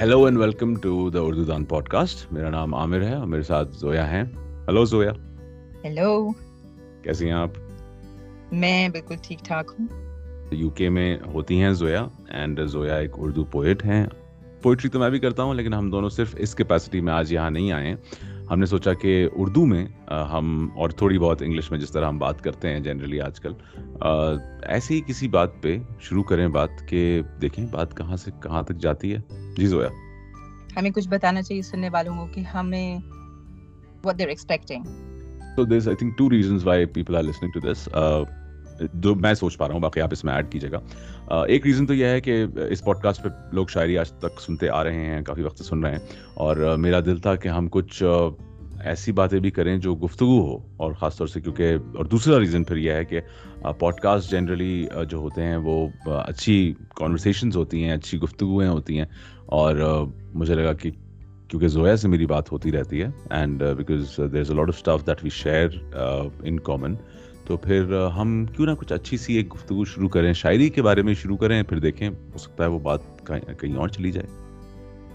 Hello and welcome to the Urdudaan podcast میرا نام عامر ہے اور میرے ساتھ زویا ہیں۔ ہیلو زویا۔ ہیلو کیسی ہیں آپ؟ میں بالکل ٹھیک ٹھاک ہوں۔ یو کے میں ہوتی ہیں زویا اینڈ زویا ایک اردو پوئٹ ہیں۔ پوئٹری تو میں بھی کرتا ہوں لیکن ہم دونوں صرف اس کیپیسٹی میں آج یہاں نہیں آئے ہیں۔ ہم نے سوچا کہ اردو میں ہم اور تھوڑی بہت انگلش میں جس طرح ہم بات کرتے ہیں جنرلی آج کل ایسے ہی کسی بات پہ شروع کریں بات کہ دیکھیں بات کہاں سے کہاں تک جاتی ہے جی زویا ہمیں کچھ بتانا چاہیے سننے والوں کو کہ ہمیں what they're expecting. So there's, I think, two reasons why people are listening to this. Uh, جو میں سوچ پا رہا ہوں، باقی آپ اس میں ایڈ کیجیے گا۔ ایک ریزن تو یہ ہے کہ اس پوڈ کاسٹ پہ لوگ شاعری آج تک سنتے آ رہے ہیں، کافی وقت سے سن رہے ہیں۔ اور میرا دل تھا کہ ہم کچھ ایسی باتیں بھی کریں جو گفتگو ہو۔ اور خاص طور سے کیونکہ، اور دوسرا ریزن پھر یہ ہے کہ پوڈ کاسٹ جنرلی جو ہوتے ہیں وہ اچھی کانورسیشنز ہوتی ہیں، اچھی گفتگویں ہوتی ہیں۔ اور مجھے لگا کہ کیونکہ زویا سے میری بات ہوتی رہتی ہے and because there is a lot of staff that we share in common تو پھر ہم کیوں نہ کچھ اچھی سی ایک گفتگو شروع کریں شاعری کے بارے میں شروع کریں پھر دیکھیں ہو سکتا ہے وہ بات کہیں اور چلی جائے۔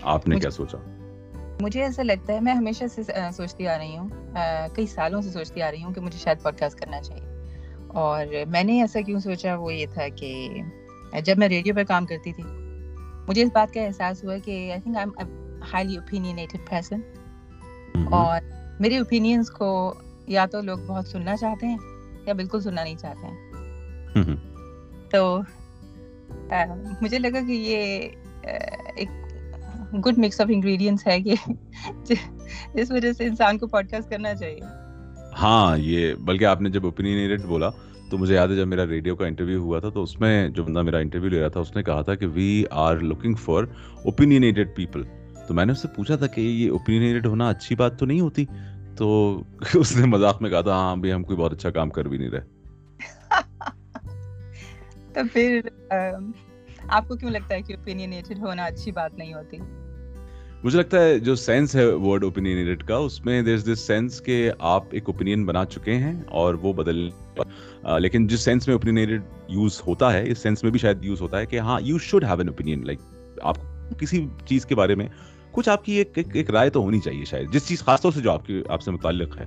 آپ نے کیا سوچا؟ مجھے ایسا لگتا ہے میں ہمیشہ سے سوچتی آ رہی ہوں۔ کئی سالوں سے سوچتی آ رہی ہوں کہ مجھے شاید پوڈ کاسٹ کرنا چاہیے۔ اور میں نے ایسا کیوں سوچا؟ وہ یہ تھا کہ جب میں ریڈیو پہ کام کرتی تھی مجھے اس بات کا احساس ہوا کہ I think I am highly opinionated person اور میرے اوپینینس کو یا تو لوگ بہت سننا چاہتے ہیں یا بالکل سننا نہیں چاہتے ہیں۔ تو مجھے لگا کہ یہ ایک گڈ مکس آف انگریڈینٹس ہے کہ جس وجہ سے انسان کو پوڈ کاسٹ کرنا چاہیے۔ ہاں یہ بلکہ آپ نے جب اوپینینیٹڈ بولا تو مجھے یاد ہے جب میرا ریڈیو کا انٹرویو ہوا تھا تو اس میں جو بندہ میرا انٹرویو لے رہا تھا اس نے کہا تھا کہ we are looking for opinionated people تو میں نے اس سے پوچھا تھا کہ یہ اوپینینیٹڈ ہونا اچھی بات تو نہیں ہوتی؟ تو اس نے مذاق میں کہا تھا ہاں بھی ہم کوئی بہت اچھا کام کر بھی نہیں رہے۔ تو پھر آپ کو کیوں لگتا ہے کہ اوپینینیٹڈ ہونا اچھی بات نہیں ہوتی؟ مجھے لگتا ہے جو سینس ہے ورڈ اوپینینیٹڈ کا اس میں دیر از دس سینس کہ آپ ایک اوپینین بنا چکے ہیں اور وہ بدل لیکن جس سینس میں اوپینینیٹڈ یوز ہوتا ہے اس سینس میں بھی شاید یوز ہوتا ہے کہ ہاں you should have an opinion like آپ کسی چیز کے بارے میں کچھ آپ کی ایک, ایک, ایک رائے تو ہونی چاہیے شاید جس چیز خاص طور سے جو آپ کی آپ سے متعلق ہے۔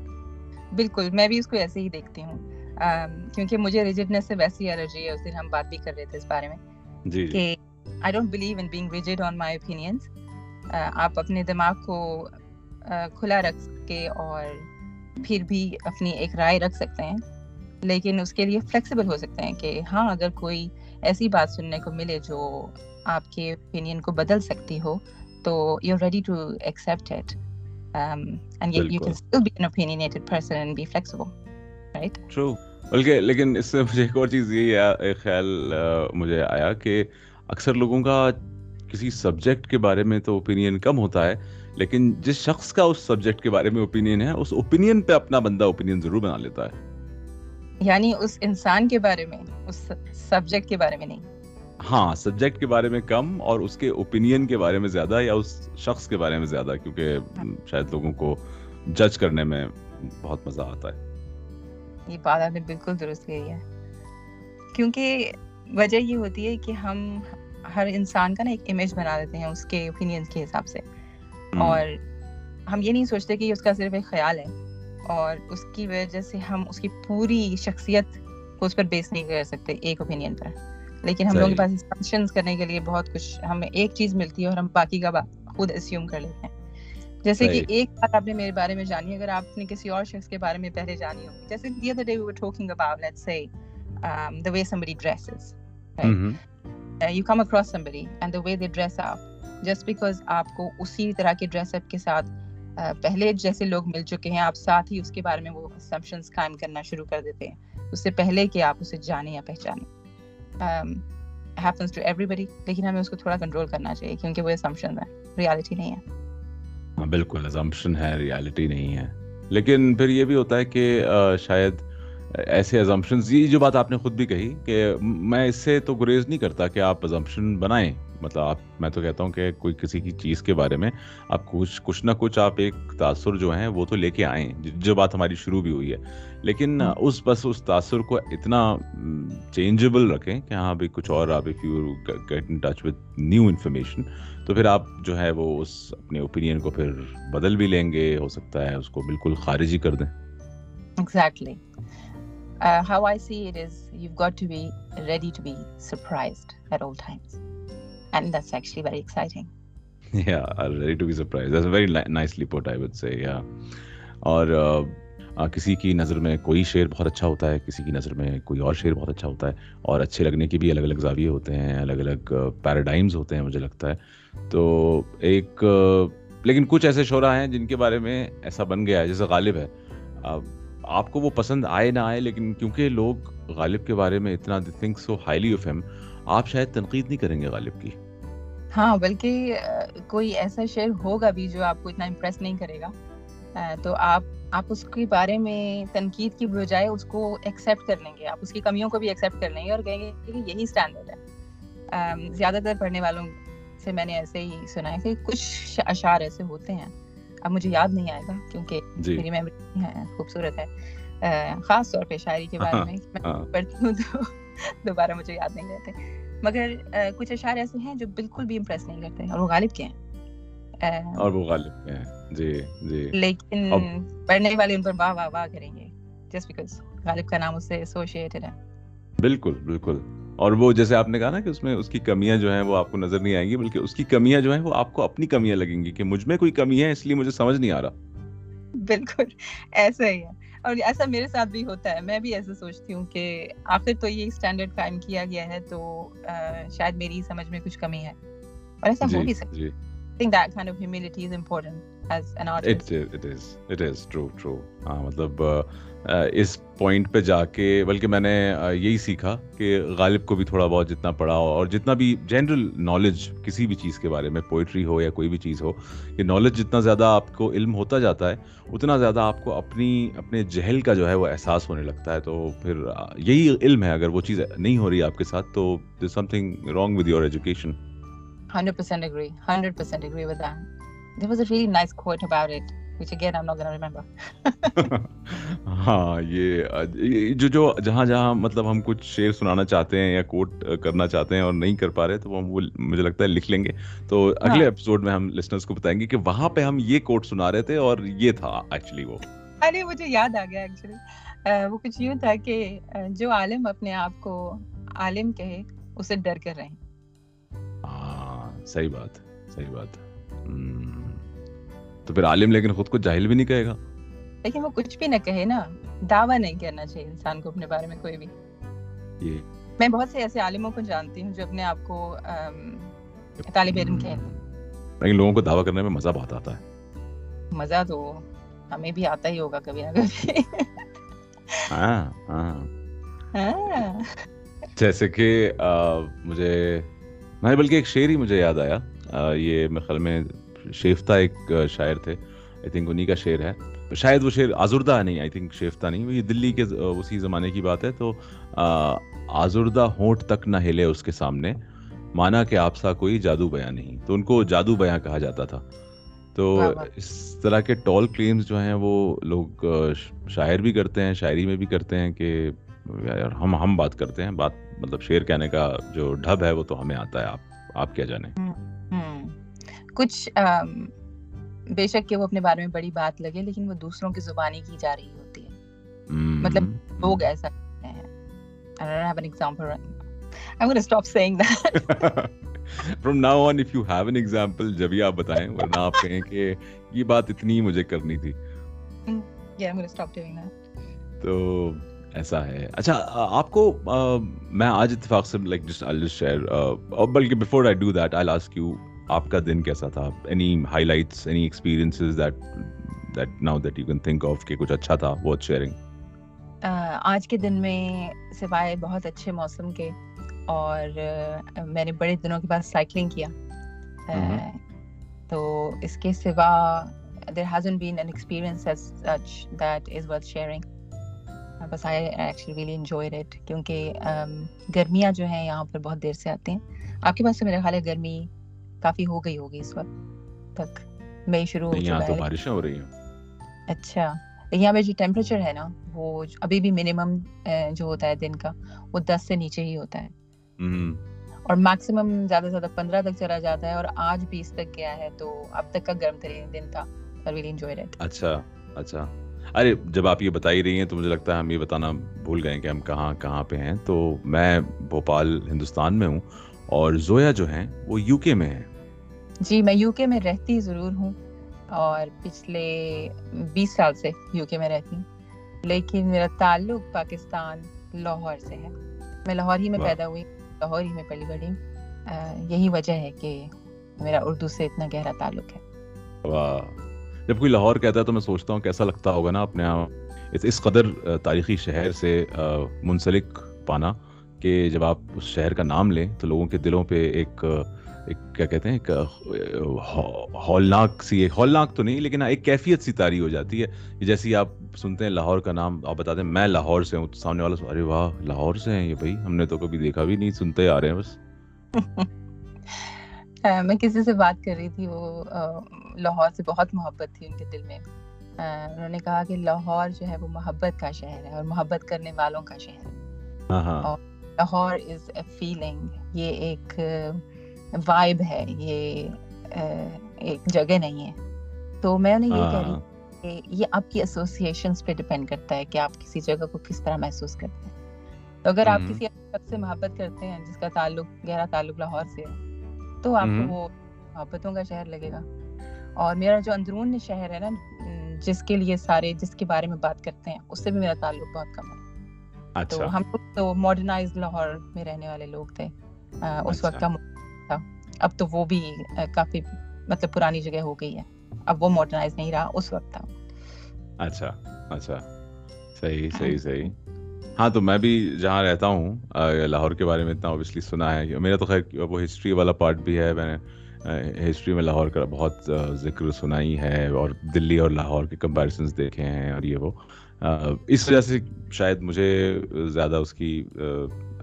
بالکل میں بھی اس کو ایسے ہی دیکھتی ہوں۔ آم, کیونکہ مجھے ریجڈنس سے ویسی الرجی ہے اس دن ہم بات بھی کر رہے تھے اس بارے میں۔ جی, جی۔ کہ I don't believe in being rigid on my opinions آپ اپنے دماغ کو کھلا رکھ کے اور پھر بھی اپنی ایک رائے رکھ سکتے ہیں۔ لیکن اس کے لیے فلیکسیبل ہو سکتے ہیں کہ ہاں اگر کوئی ایسی بات سننے کو ملے جو آپ کے اوپینین کو بدل سکتی ہو تو you ready to accept it and you can still be an opinionated person and be flexible right true بلکہ لیکن اس سے مجھے ایک اور چیز یہ خیال مجھے آیا کہ اکثر لوگوں کا کسی سبجیکٹ کے بارے میں تو اوپینین کم ہوتا ہے لیکن جس شخص کا اس سبجیکٹ کے بارے میں اوپینین ہے اس اوپینین پہ اپنا بندہ اوپینین ضرور بنا لیتا ہے یعنی اس انسان کے بارے میں اس سبجیکٹ کے بارے میں نہیں ہاں سبجیکٹ کے بارے میں کم اور اس کے اوپینین کے بارے میں زیادہ یا اس شخص کے بارے میں زیادہ؟ کیونکہ شاید لوگوں کو جج کرنے میں بہت مزہ آتا ہے۔ یہ بات آپ نے بالکل درست کہی ہے۔ کیونکہ وجہ یہ ہوتی ہے کہ ہم ہر انسان کا نا ایک امیج بنا دیتے ہیں اس کے اوپینین کے حساب سے۔ اور ہم یہ نہیں سوچتے کہ اس کا صرف ایک خیال ہے اور اس کی وجہ سے ہم اس کی پوری شخصیت کو اس پر بیس نہیں کر سکتے ایک اوپینین پر۔ لیکن ہم لوگوں کے پاس اسپنشنز کرنے کے لیے بہت کچھ ہمیں ایک چیز ملتی ہے اور ہم باقی کا خود اسیوم کر لیتے ہیں۔ جیسے کہ ایک بات آپ نے میرے بارے میں جانی اگر آپ نے کسی اور شخص کے بارے میں پہلے جانی ہوگی جیسے the other day we were talking about let's say the way somebody dresses right? mm -hmm. uh, you come across somebody and the way they dress up just because ساتھ uh, پہلے جیسے لوگ مل چکے ہیں آپ ساتھ ہی اس کے بارے میں وہ assumptions قائم کرنا شروع کر دیتے ہیں۔ اس سے پہلے کہ آپ اسے جانیں یا پہچانیں۔ ہیپنس ٹو ایوری بڈی لیکن ہمیں اس کو تھوڑا کنٹرول کرنا چاہیے کیونکہ وہ اسمپشن ہے. ریالٹی نہیں ہے. ہاں، بالکل. ہے ریالٹی نہیں ہے. لیکن پھر یہ بھی ہوتا ہے کہ شاید ایسے ازمپشنز یہ جو بات آپ نے خود بھی کہی کہ میں اس سے تو گریز نہیں کرتا کہ آپ ازمپشن بنائیں۔ مطلب آپ میں تو کہتا ہوں کہ کوئی کسی کی چیز کے بارے میں آپ کچھ کچھ نہ کچھ آپ ایک تاثر جو ہیں وہ تو لے کے آئیں جو بات ہماری شروع بھی ہوئی ہے۔ لیکن اس بس اس تاثر کو اتنا چینجبل رکھیں کہ ہاں بھائی کچھ اور آپ if you get in touch with new information تو پھر آپ جو ہے وہ اس اپنے اوپینین کو پھر بدل بھی لیں گے ہو سکتا ہے اس کو بالکل خارج ہی کر دیں۔ Exactly how I see it is you got to be ready to be surprised at all times and that's actually very exciting یا ready to be surprise that's very nicely put I would say یا اور کسی کی نظر میں کوئی شعر بہت اچھا ہوتا ہے، کسی کی نظر میں کوئی اور شعر بہت اچھا ہوتا ہے، اور اچھے لگنے کے بھی الگ الگ زاویے ہوتے ہیں، الگ الگ پیراڈائمز ہوتے ہیں، مجھے لگتا ہے۔ تو ایک، لیکن کچھ ایسے شعرا ہیں جن کے بارے میں ایسا بن گیا ہے، جیسے غالب ہے۔ آپ کو وہ پسند آئے نہ آئے، لیکن کیونکہ لوگ غالب کے بارے میں اتنا think so highly of him آپ شاید تنقید نہیں کریں گے غالب کی۔ ہاں بلکہ کوئی ایسا شعر ہوگا بھی جو آپ کو اتنا امپریس نہیں کرے گا۔ تو آپ آپ اس کے بارے میں تنقید کی بجائے اس کو ایکسیپٹ کر لیں گے۔ آپ اس کی کمیوں کو بھی ایکسیپٹ کر لیں گے اور کہیں گے کہ یہی اسٹینڈرڈ ہے۔ زیادہ تر پڑھنے والوں سے میں نے ایسے ہی سنا ہے کہ کچھ اشعار ایسے ہوتے ہیں۔ اب مجھے یاد نہیں آئے گا کیونکہ جی۔ میری میموری ہے خوبصورت ہے۔ خاص طور پہ شاعری کے بارے میں ہاں۔ پڑھتی ہوں تو دوبارہ مجھے یاد نہیں رہتے۔ مگر کچھ اشعار ایسے ہیں جو بالکل بھی امپریس نہیں کرتے اور وہ غالب کے ہیں۔ اور وہ غالب کے ہیں۔ جی جی۔ لیکن پڑھنے والے ان پر واہ واہ واہ کریں گے۔ جسٹ بیکاز غالب کا نام اس سے ایسوسیٹڈ ہے۔ بالکل بالکل۔ اور وہ جیسے آپ نے کہا نا کہ اس میں اس کی کمیاں جو ہیں وہ آپ کو نظر نہیں آئیں گی بلکہ اس کی کمیاں جو ہیں وہ آپ کو اپنی کمیاں لگیں گی کہ مجھ میں کوئی کمی ہے اس لیے مجھے سمجھ نہیں آ رہا۔ بالکل ایسا ہی ہے۔ اور ایسا میرے ساتھ بھی ہوتا ہے۔ میں بھی ایسا سوچتی ہوں کہ آخر تو یہ اسٹینڈرڈ قائم کیا گیا ہے تو شاید میری سمجھ میں کچھ کمی ہے۔ اور ایسا ہو بھی سکتا artist? It is it is. It is. True true. ہاں مطلب اس پوائنٹ پہ جا کے بلکہ میں نے یہی سیکھا کہ غالب کو بھی تھوڑا بہت جتنا پڑھا ہو اور جتنا بھی جنرل نالج کسی بھی چیز کے بارے میں پوئٹری ہو یا کوئی بھی چیز ہو یہ نالج جتنا زیادہ آپ کو علم ہوتا جاتا ہے اتنا زیادہ آپ کو اپنی اپنے جہل کا جو ہے وہ احساس ہونے لگتا ہے تو پھر یہی علم ہے اگر وہ چیز نہیں ہو رہی آپ کے ساتھ تو something wrong with your education 100% agree. 100% agree with that. There was a really nice quote about it ہاں یہ جو جو جہاں جہاں مطلب ہم کچھ شعر سنانا چاہتے ہیں یا کوٹ کرنا چاہتے ہیں اور نہیں کر پا رہے تو ہم وہ مجھے لگتا ہے لکھ لیں گے تو اگلے ایپیسوڈ میں ہم لسنرس کو بتائیں گے کہ وہاں پہ ہم یہ کوٹ سنا رہے تھے اور یہ تھا ایکچولی وہ ارے مجھے یاد آ گیا ایکچولی وہ کچھ یوں تھا کہ جو عالم اپنے آپ کو عالم کہے اسے ڈر کر رہے ہاں صحیح بات صحیح بات تو پھر عالم لیکن خود کو جاہل بھی نہیں کہے گا۔ لیکن وہ کچھ بھی نہ کہے نا دعویٰ نہیں کرنا چاہیے انسان کو اپنے بارے میں کوئی بھی۔ یہ۔ میں بہت سے ایسے عالموں کو جانتی ہوں جو اپنے آپ کو طالب علم کہتے ہیں۔ لیکن لوگوں کو دعویٰ کرنے میں مزہ بہت آتا ہے۔ مزہ تو ہمیں بھی آتا ہی ہوگا کبھی نہ کبھی۔ ہاں ہاں, ہاں۔ جیسے کہ مجھے میں بلکہ ایک شعر ہی مجھے یاد آیا۔ یہ میں خیال میں شیفتہ ایک شاعر تھے۔ آئی تھنک انہیں کا شعر ہے۔ شاید وہ شعر آزردہ نہیں آئی تھنک شیفتہ نہیں یہ دلی کے اسی زمانے کی بات ہے۔ تو آزردہ ہونٹ تک نہ ہلے اس کے سامنے مانا کہ آپ سا کوئی جادو بیاں نہیں۔ تو ان کو جادو بیاں کہا جاتا تھا۔ تو اس طرح کے ٹال کلیمز جو ہیں وہ لوگ شاعر بھی کرتے ہیں شاعری میں بھی کرتے ہیں کہ ہم ہم بات کرتے ہیں۔ بات مطلب شعر کہنے کا جو ڈھب ہے وہ تو ہمیں آتا ہے۔ آپ آپ کیا جانے کچھ بے شک کہ وہ اپنے بارے میں بڑی بات لگے لیکن وہ دوسروں کی زبانی کی جا رہی ہوتی ہے۔ مطلب لوگ ایسا ہیں۔ I don't have an example I'm going to stop saying that. From now on if you have an example جب ہی آپ بتائیں ورنہ آپ کہیں کہ یہ بات اتنی مجھے کرنی تھی yeah I'm going to stop doing that. تو ایسا ہے اچھا آپ کو میں آج اتفاق سے لائک جسٹ just share بلکہ before I do that I'll ask you آپ کا دن کیسا تھا؟ Any highlights any experiences that that now that you can think of کہ کچھ اچھا تھا وہ شیئرنگ آج کے دن میں سوائے بہت اچھے موسم کے اور میں نے بڑے دنوں کے بعد سائیکلنگ کیا۔ تو اس کے سوا there hasn't been an experience as such that is worth sharing بس I actually really enjoy it کیونکہ گرمیاں جو ہیں یہاں پر بہت دیر سے آتے ہیں۔ آپ کے پاس تو میرا خیال ہے گرمی کافی ہو گئی ہوگی اس وقت تک۔ مئی شروع ہو چکا ہے۔ بارشیں ہو رہی ہیں۔ اچھا یہاں پہ جو ٹیمپریچر ہے نا وہ ابھی بھی منیمم جو ہوتا ہے دن کا وہ دس سے نیچے ہی ہوتا ہے۔ اور میکسیمم زیادہ سے زیادہ پندرہ تک چلا جاتا ہے اور آج بیس تک گیا ہے تو اب تک کا گرم ترین دن تھا۔ اچھا اچھا۔ ارے جب آپ یہ بتا ہی رہی ہیں تو مجھے لگتا ہے ہم یہ بتانا بھول گئے کہ ہم کہاں کہاں پہ ہیں۔ تو میں بھوپال ہندوستان میں ہوں اور زویا جو ہیں وہ یو کے میں ہیں۔ جی میں یو کے میں رہتی ضرور ہوں اور پچھلے بیس سال سے یو کے میں رہتی ہوں۔ لیکن میرا تعلق پاکستان لاہور سے ہے۔ میں لاہور ہی میں پیدا ہوئی لاہور ہی میں پلی بڑھی۔ یہی وجہ ہے کہ میرا اردو سے اتنا گہرا تعلق ہے۔ واہ۔ جب کوئی لاہور کہتا ہے تو میں سوچتا ہوں کیسا لگتا ہوگا نا اپنے اس قدر تاریخی شہر سے منسلک پانا کہ جب آپ اس شہر کا نام لیں تو لوگوں کے دلوں پہ ایک ایک کیا کہتے ہیں ایک ہولناک سی ایک ہولناک تو نہیں لیکن ایک کیفیت سی تاری ہو جاتی ہے۔ جیسے آپ سنتے ہیں لاہور کا نام آپ بتاتے ہیں میں لاہور سے ہوں سامنے والا ارے واہ لاہور سے ہیں یہ بھائی ہم نے تو کبھی دیکھا بھی نہیں سنتے آ رہے ہیں بس۔ میں کسی سے بات کر رہی تھی وہ لاہور سے بہت محبت تھی ان کے دل میں۔ انہوں نے کہا کہ لاہور جو ہے وہ محبت کا شہر ہے اور محبت کرنے والوں کا شہر ہے۔ ہاں، ہاں۔ لاہور از اے فیلنگ یہ ایک وائب ہے یہ ایک جگہ نہیں ہے۔ تو میں انہیں یہ کہہ رہی ہاں۔ کہ یہ آپ کی ایسوسیشنس پہ ڈپینڈ کرتا ہے کہ آپ کسی جگہ کو کس طرح محسوس کرتے ہیں۔ تو اگر آپ کسی سے محبت کرتے ہیں جس کا تعلق گہرا تعلق لاہور سے ہے تو آپ کو وہ محبتوں کا شہر لگے گا۔ اور میرا جو اندرون شہر ہے نا جس کے لیے سارے جس کے بارے میں بات کرتے ہیں اس سے بھی میرا تعلق بہت کم ہے۔ تو اچھا۔ ہم لوگ تو ماڈرنائز لاہور میں رہنے والے لوگ تھے۔ اس وقت کا اب تو وہ بھی کافی مطلب پرانی جگہ ہو گئی ہے۔ اب وہ ماڈرنائز نہیں رہا اس وقت تھا۔ اچھا اچھا۔ صحیح صحیح صحیح۔ ہاں تو میں بھی جہاں رہتا ہوں لاہور کے بارے میں اتنا اوبیسلی سنا ہے میرا تو خیر وہ ہسٹری والا پارٹ بھی ہے۔ میں نے ہسٹری میں لاہور کا بہت ذکر سنائی ہے اور دلی اور لاہور کے کمپیریزنس دیکھے ہیں اور یہ وہ۔ اس وجہ سے شاید مجھے زیادہ اس کی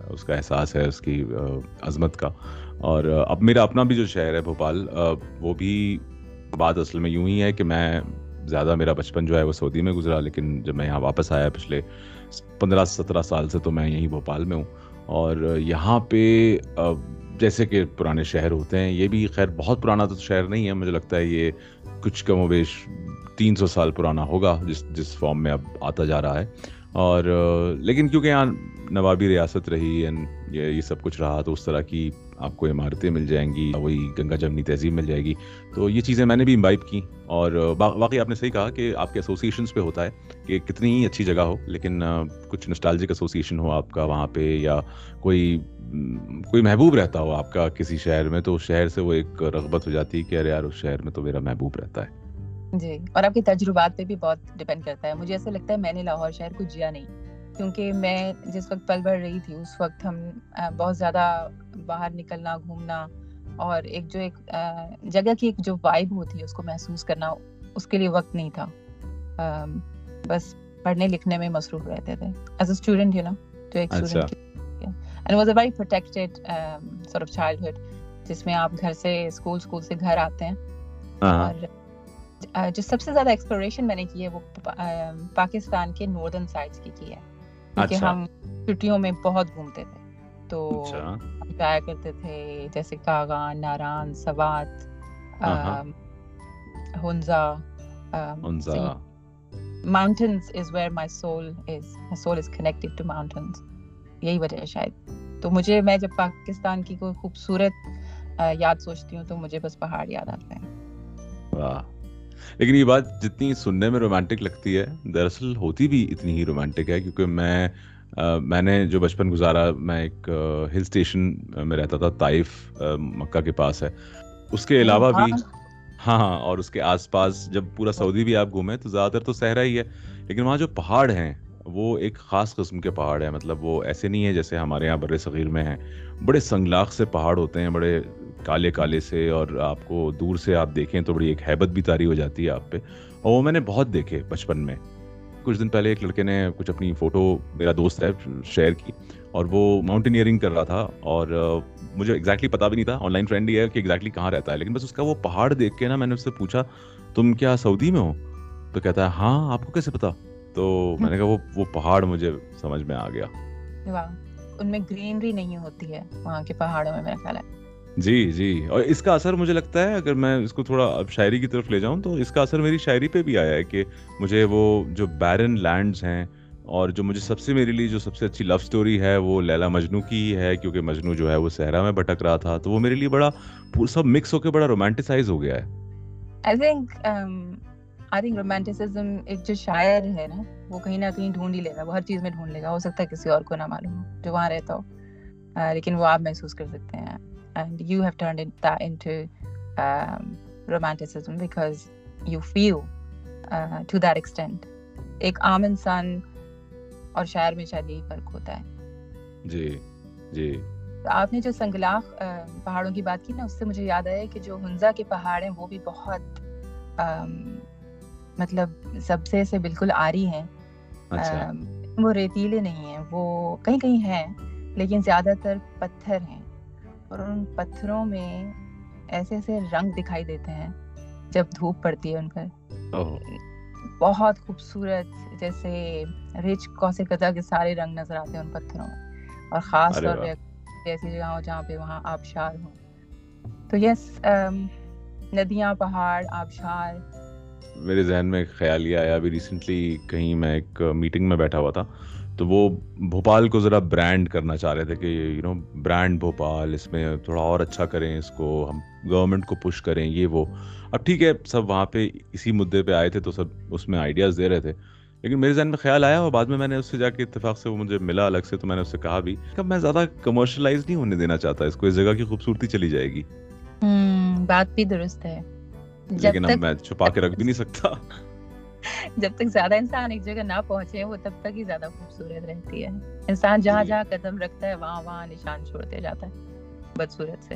اس کا احساس ہے اس کی عظمت کا۔ اور اب میرا اپنا بھی جو شہر ہے بھوپال وہ بھی بات اصل میں یوں ہی ہے کہ میں زیادہ میرا بچپن جو ہے وہ سعودی میں گزرا، لیکن جب میں یہاں واپس آیا پچھلے پندرہ سترہ سال سے تو میں یہیں بھوپال میں ہوں۔ اور یہاں پہ جیسے کہ پرانے شہر ہوتے ہیں، یہ بھی خیر بہت پرانا تو شہر نہیں ہے، مجھے لگتا ہے یہ کچھ کم و بیش تین سو سال پرانا ہوگا جس جس فارم میں اب آتا جا رہا ہے۔ اور لیکن کیونکہ یہاں نوابی ریاست رہی یہ سب کچھ رہا، تو اس طرح کی آپ کو عمارتیں مل جائیں گی، وہی گنگا جمنی تہذیب مل جائے گی۔ تو یہ چیزیں میں نے بھی امبائب کی اور واقعی آپ نے صحیح کہا کہ آپ کے ایسوسیشنس پہ ہوتا ہے کہ کتنی ہی اچھی جگہ ہو، لیکن کچھ نسٹالجک ایسوسیشن ہو آپ کا وہاں پہ یا کوئی کوئی محبوب رہتا ہو آپ کا کسی شہر میں، تو اس شہر سے وہ ایک رغبت ہو جاتی ہے کہ ارے یار، اس شہر میں تو میرا محبوب رہتا ہے۔ جی اور آپ کے تجربات پہ بھی بہت ڈپینڈ کرتا ہے۔ مجھے ایسا لگتا ہے میں نے لاہور شہر کو جیا نہیں۔ کیونکہ میں جس وقت پل بڑھ رہی تھی اس وقت ہم بہت زیادہ باہر نکلنا گھومنا اور ایک جو ایک جگہ کی ایک جو وائب ہوتی ہے اس کو محسوس کرنا اس کے لیے وقت نہیں تھا۔ بس پڑھنے لکھنے میں مصروف رہتے تھے۔ As a student you know جو ایک student and was a very protected sort of childhood جس میں آپ گھر سے اسکول اسکول سے گھر آتے ہیں۔ اور جو سب سے زیادہ ایکسپلوریشن میں نے کی ہے وہ پاکستان کے ناردرن سائڈس کی کی ہے۔ کیونکہ اچھا۔ ہم چھٹیوں میں بہت گھومتے تھے۔ تو اچھا۔ ہم جایا کرتے تھے جیسے Kaghan Naran Swat Hunza is where my soul is soul is connected to یہی وجہ ہے شاید۔ تو مجھے میں جب پاکستان کی کوئی خوبصورت یاد سوچتی ہوں تو مجھے بس پہاڑ یاد آتے ہیں۔ لیکن یہ بات جتنی سننے میں رومانٹک لگتی ہے دراصل ہوتی بھی اتنی ہی رومانٹک ہے کیونکہ میں میں نے جو بچپن گزارا میں ایک ہل اسٹیشن میں رہتا تھا طائف مکہ کے پاس ہے۔ اس کے علاوہ بھی ہاں ہاں اور اس کے آس پاس جب پورا سعودی بھی آپ گھومیں تو زیادہ تر تو صحرا ہی ہے لیکن وہاں جو پہاڑ ہیں وہ ایک خاص قسم کے پہاڑ ہیں۔ مطلب وہ ایسے نہیں ہے جیسے ہمارے یہاں بر صغیر میں ہیں۔ بڑے سنگلاخ سے پہاڑ ہوتے ہیں، بڑے کالے کالے سے، اور آپ کو دور سے آپ دیکھیں تو بڑی ایک حیبت بھی تاری ہو جاتی ہے آپ پہ۔ اور وہ میں نے بہت دیکھے بچپن میں۔ کچھ دن پہلے ایک لڑکے نے کچھ اپنی فوٹو میرا دوست ہے شیئر کی، اور وہ ماؤنٹینئرنگ کر رہا تھا، اور مجھے ایگزیکٹلی پتا بھی نہیں تھا آن لائن فرینڈ ہی ہے کہ ایگزیکٹلی کہاں رہتا ہے۔ لیکن بس اس کا وہ پہاڑ دیکھ کے نا میں نے اس سے پوچھا، تم کیا سعودی میں ہو؟ تو کہتا ہے ہاں آپ کو کیسے پتا؟ تو میں نے کہا وہ وہ پہاڑ مجھے سمجھ میں آ گیا۔ ان میں گرینری نہیں ہوتی ہے وہاں کے پہاڑوں میں میرا خیال ہے۔ جی جی۔ اور اس کا اثر مجھے لگتا ہے اگر میں اس کو تھوڑا اب شاعری کی طرف لے جاؤں تو اس کا اثر میری شاعری پہ بھی آیا ہے کہ مجھے وہ جو بیرن لینڈز ہیں اور جو مجھے سب سے میرے لیے جو سب سے اچھی لو اسٹوری ہے وہ لیلا مجنو کی ہی ہے کیونکہ مجنو جو ہے وہ صحرا میں بھٹک رہا تھا۔ تو وہ میرے لیے بڑا سب مکس ہو کے بڑا رومانٹیسائز ہو گیا ہے۔ I think I think romanticism ایک جو شاعر ہے نا وہ کہیں نہ کہیں ڈھونڈ ہی لے گا وہ ہر چیز میں ڈھونڈ لے گا ہو سکتا ہے کسی اور کو نہ معلوم ہو جو وہاں رہتا ہو۔ لیکن وہ آپ محسوس کر سکتے ہیں۔ And you have turned into romanticism because you feel to that extent ایک عام انسان اور شاعر میں شاید یہی فرق ہوتا ہے۔ جی جی۔ آپ نے جو سنگلاخ پہاڑوں کی بات کی نا اس سے مجھے یاد آیا کہ جو ہنزا کے پہاڑ ہیں وہ بھی بہت مطلب سب سے سے بالکل آری ہیں۔ اچھا۔ وہ ریتیلے نہیں ہیں وہ کہیں کہیں ہیں لیکن زیادہ تر پتھر ہیں۔ اور ان پتھروں میں ایسے ایسے رنگ دکھائی دیتے ہیں جب دھوپ پڑتی ہے ان پر۔ بہت خوبصورت جیسے رچ کوسے قدا کے سارے رنگ نظر آتے ہیں ان پتھروں میں۔ اور خاص طور پہ ایسی جگہ ہو جہاں پہ وہاں آبشار ہوں۔ تو یس ندیاں پہاڑ آبشار میرے ذہن میں خیال یہ آیا، ابھی ریسنٹلی کہیں میں ایک میٹنگ میں بیٹھا ہوا تھا، تو وہ بھوپال کو ذرا برانڈ کرنا چاہ رہے تھے کہ یو نو برانڈ بھوپال، اس میں تھوڑا اور اچھا کریں اس کو، ہم گورنمنٹ کو پش کریں، یہ وہ۔ اب ٹھیک ہے، سب وہاں پہ اسی مدعے پہ آئے تھے تو سب اس میں آئیڈیاز دے رہے تھے۔ لیکن میرے ذہن میں خیال آیا اور بعد میں میں نے اس سے جا کے اتفاق سے وہ مجھے ملا الگ سے، تو میں نے اس سے کہا بھی کہ میں زیادہ کمرشلائز نہیں ہونے دینا چاہتا، اس کو اس جگہ کی خوبصورتی چلی جائے گی۔ بات بھی درست ہے۔ لیکن اب میں چھپا کے رکھ بھی نہیں سکتا۔ جب تک زیادہ انسان ایک جگہ نہ پہنچے وہ تب تک ہی زیادہ خوبصورت رہتی ہے۔ انسان جہاں جی۔ جہاں قدم رکھتا ہے وہاں وہاں نشان چھوڑتے جاتا ہے بدصورت سے۔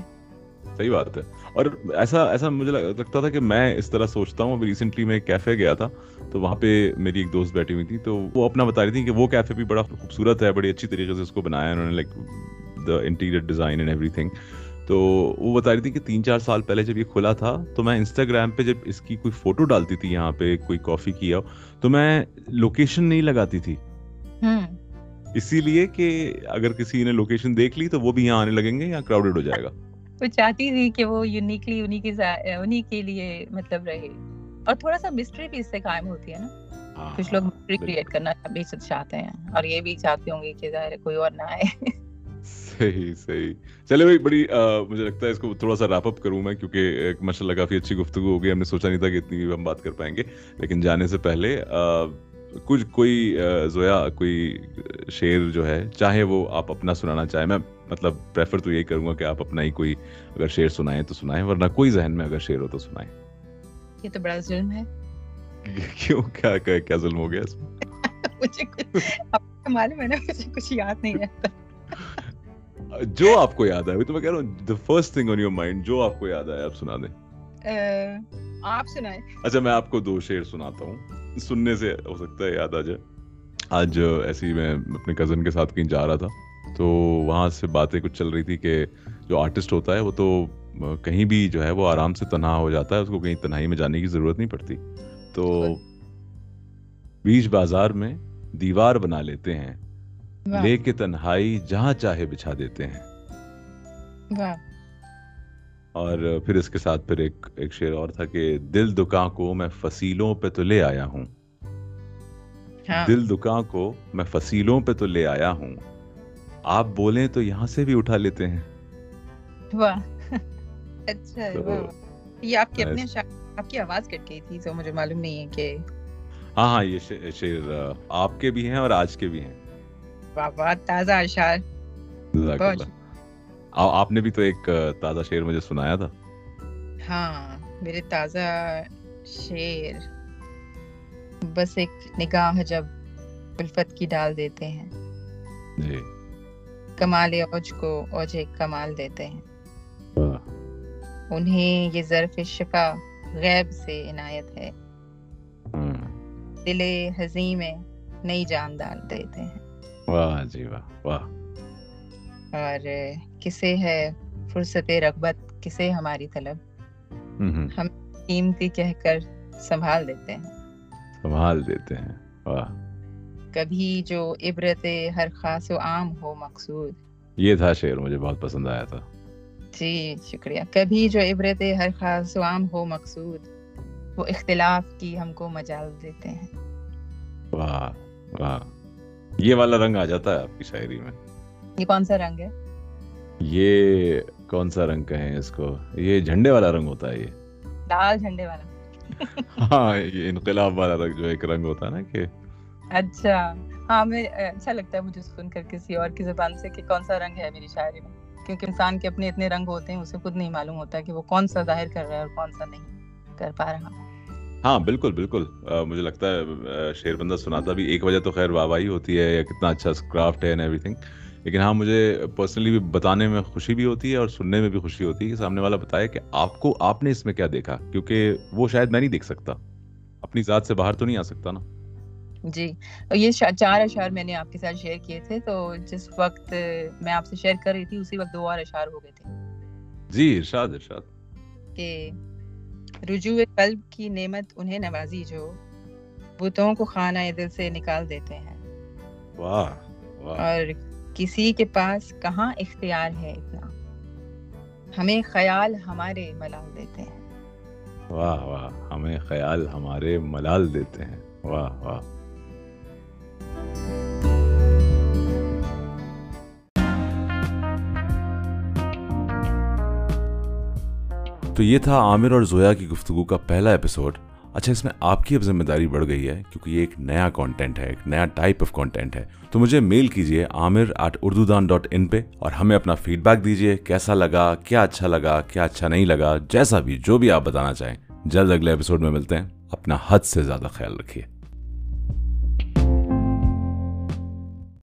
صحیح بات ہے۔ اور ایسا ایسا مجھے لگتا تھا کہ میں اس طرح سوچتا ہوں۔ ابھی ریسنٹلی میں ایک کیفے گیا تھا تو وہاں پہ میری ایک دوست بیٹھی ہوئی تھی تو وہ اپنا بتا رہی تھی کہ وہ کیفے بھی بڑا خوبصورت ہے بڑی اچھی طریقے سے اس کو بنایا انہوں نے like the interior design and everything تو وہ بتا رہی تھی کہ تین چار سال پہلے جب یہ کھلا تھا تو میں انسٹاگرام پہ جب اس کی کوئی فوٹو ڈالتی تھی یہاں پہ کوئی کافی کیا تو میں لوکیشن نہیں لگاتی تھی۔ اسی لیے کہ اگر کسی نے لوکیشن دیکھ لی تو وہ بھی یہاں آنے لگیں گے یا کراؤڈیڈ ہو جائے گا۔ وہ چاہتی تھی کہ وہ یونیکلی انہی کی انہی کے لیے مطلب رہے۔ اور تھوڑا سا مسٹری بھی اس سے قائم ہوتی ہے نا۔ ہاں، کچھ لوگ مسٹری کریٹ کرنا بھی چاہتے ہیں اور یہ بھی چاہتے ہوں گے کہ ظاہر کوئی اور نہ آئے۔ صحیح صحیح۔ چلے بھائی بڑی مجھے لگتا ہے اس کو تھوڑا سا ریپ اپ کروں میں کیونکہ ماشاء اللہ کافی اچھی گفتگو ہو گئی ہم نے سوچا نہیں تھا کہ اتنی ہم بات کر پائیں گے لیکن جانے سے پہلے کچھ کوئی زویا کوئی شعر جو ہے چاہے وہ آپ اپنا سنانا چاہیں میں مطلب پریفر تو یہی کروں گا کہ آپ اپنا ہی کوئی اگر شعر سنائیں تو سنائیں ورنہ کوئی ذہن میں اگر شعر ہو تو سنائیں۔ یہ تو بڑا ظلم ہے۔ کیوں؟ کیا کیا ظلم ہو گیا اس میں؟ مجھے معلوم ہے نا مجھے کچھ یاد نہیں رہتا۔ جو آپ کو یاد آئے تو میں کہہ رہا ہوں the first thing on your mind جو آپ کو یاد آئے آپ سنا دیں۔ آپ سنائیں۔ اچھا میں آپ کو دو شعر سناتا ہوں۔ سننے سے ہو سکتا ہے یاد آ جائے۔ آج ایسی میں اپنے کزن کے ساتھ کہیں جا رہا تھا تو وہاں سے باتیں کچھ چل رہی تھی کہ جو آرٹسٹ ہوتا ہے وہ تو کہیں بھی جو ہے وہ آرام سے تنہا ہو جاتا ہے اس کو کہیں تنہائی میں جانے کی ضرورت نہیں پڑتی۔ تو بیچ بازار میں دیوار بنا لیتے ہیں۔ لے کے تنہائی جہاں چاہے بچھا دیتے ہیں۔ اور پھر اس کے ساتھ پھر ایک ایک شعر اور تھا کہ دل دکان کو میں فصیلوں پہ تو لے آیا ہوں۔ ہاں۔ دل دکان کو میں فصیلوں پہ تو لے آیا ہوں۔ آپ بولیں تو یہاں سے بھی اٹھا لیتے ہیں۔ اچھا یہ آپ کی اپنے آپ کی آواز کٹ گئی تھی تو مجھے معلوم نہیں ہے کہ ہاں ہاں یہ شعر آپ کے بھی ہیں اور آج کے بھی ہیں۔ بہت تازہ اشعار۔ آپ نے بھی تو ایک تازہ شعر مجھے سنایا تھا۔ ہاں میرے تازہ شعر۔ بس ایک نگاہ جب الفت کی ڈال دیتے ہیں۔ جی۔ کمال اوج کو اوج کمال دیتے ہیں۔ انہیں یہ ظرف شفا غیب سے عنایت ہے۔ دل حزیں میں نئی جان ڈال دیتے ہیں۔ واہ جی واہ واہ۔ اور کسے ہے فرصت رغبت کسے ہماری طلب؟ ہم قیمتی کہہ کر سنبھال دیتے ہیں۔ سنبھال دیتے ہیں واہ۔ کبھی جو عبرت ہر خاص و عام ہو مقصود۔ یہ تھا شعر مجھے بہت پسند آیا تھا۔ جی شکریہ۔ کبھی جو عبرت ہر خاص و عام ہو مقصود وہ اختلاف کی ہم کو مجال دیتے ہیں۔ واہ واہ۔ یہ والا رنگ آ جاتا ہے آپ کی شاعری میں۔ یہ کون سا رنگ ہے؟ یہ کون سا رنگ کہیں اس کو؟ یہ جھنڈے والا رنگ ہوتا ہے یہ۔ لال جھنڈے والا۔ ہاں یہ انقلاب والا رنگ جو ایک رنگ ہوتا ہے نا کہ۔ اچھا۔ ہاں میں اچھا لگتا ہے مجھے سن کر کسی اور کی زبان سے کہ کون سا رنگ ہے میری شاعری میں۔ کیونکہ انسان کے اپنے اتنے رنگ ہوتے ہیں اسے خود نہیں معلوم ہوتا کہ وہ کون سا ظاہر کر رہا ہے اور کون سا نہیں کر پا رہا۔ ہاں بالکل بالکل۔ مجھے لگتا ہے شعر بندہ سناتا بھی ایک وجہ تو خیر واہ واہی ہوتی ہے یا کتنا اچھا کرافٹ ہے ایوری تھنگ لیکن ہاں مجھے پرسنلی بھی بتانے میں خوشی بھی ہوتی ہے اور سننے میں بھی خوشی ہوتی ہے کہ سامنے والا بتائے کہ آپ کو آپ نے اس میں کیا دیکھا کیونکہ وہ شاید میں نہیں دیکھ سکتا۔ اپنی ذات سے باہر تو نہیں آ سکتا نا۔ جی یہ چار اشعار میں نے آپ کے ساتھ شیئر کیے تھے تو جس وقت میں آپ سے شیئر کر رہی تھی اسی وقت دو اور اشعار ہو گئے تھے۔ جی ارشاد ارشاد۔ کہ رجوع قلب کی نعمت انہیں نوازی جو بتوں کو خانہ دل سے نکال دیتے ہیں۔ واہ واہ۔ اور کسی کے پاس کہاں اختیار ہے اتنا؟ ہمیں خیال ہمارے ملال دیتے ہیں۔ واہ واہ۔ ہمیں خیال ہمارے ملال دیتے ہیں۔ واہ واہ۔ تو یہ تھا عامر اور زویا کی گفتگو کا پہلا ایپیسوڈ اچھا اس میں آپ کی اب ذمہ داری بڑھ گئی ہے کیونکہ یہ ایک نیا کانٹینٹ ہے، ایک نیا ٹائپ آف کانٹینٹ ہے۔ تو مجھے میل کیجیے عامر ایٹ اردو دان ڈاٹ ان پہ اور ہمیں اپنا فیڈ بیک دیجیے کیسا لگا، کیا اچھا لگا، کیا اچھا نہیں لگا، جیسا بھی، جو بھی آپ بتانا چاہیں۔ جلد اگلے ایپیسوڈ میں ملتے ہیں۔ اپنا حد سے زیادہ خیال رکھیے۔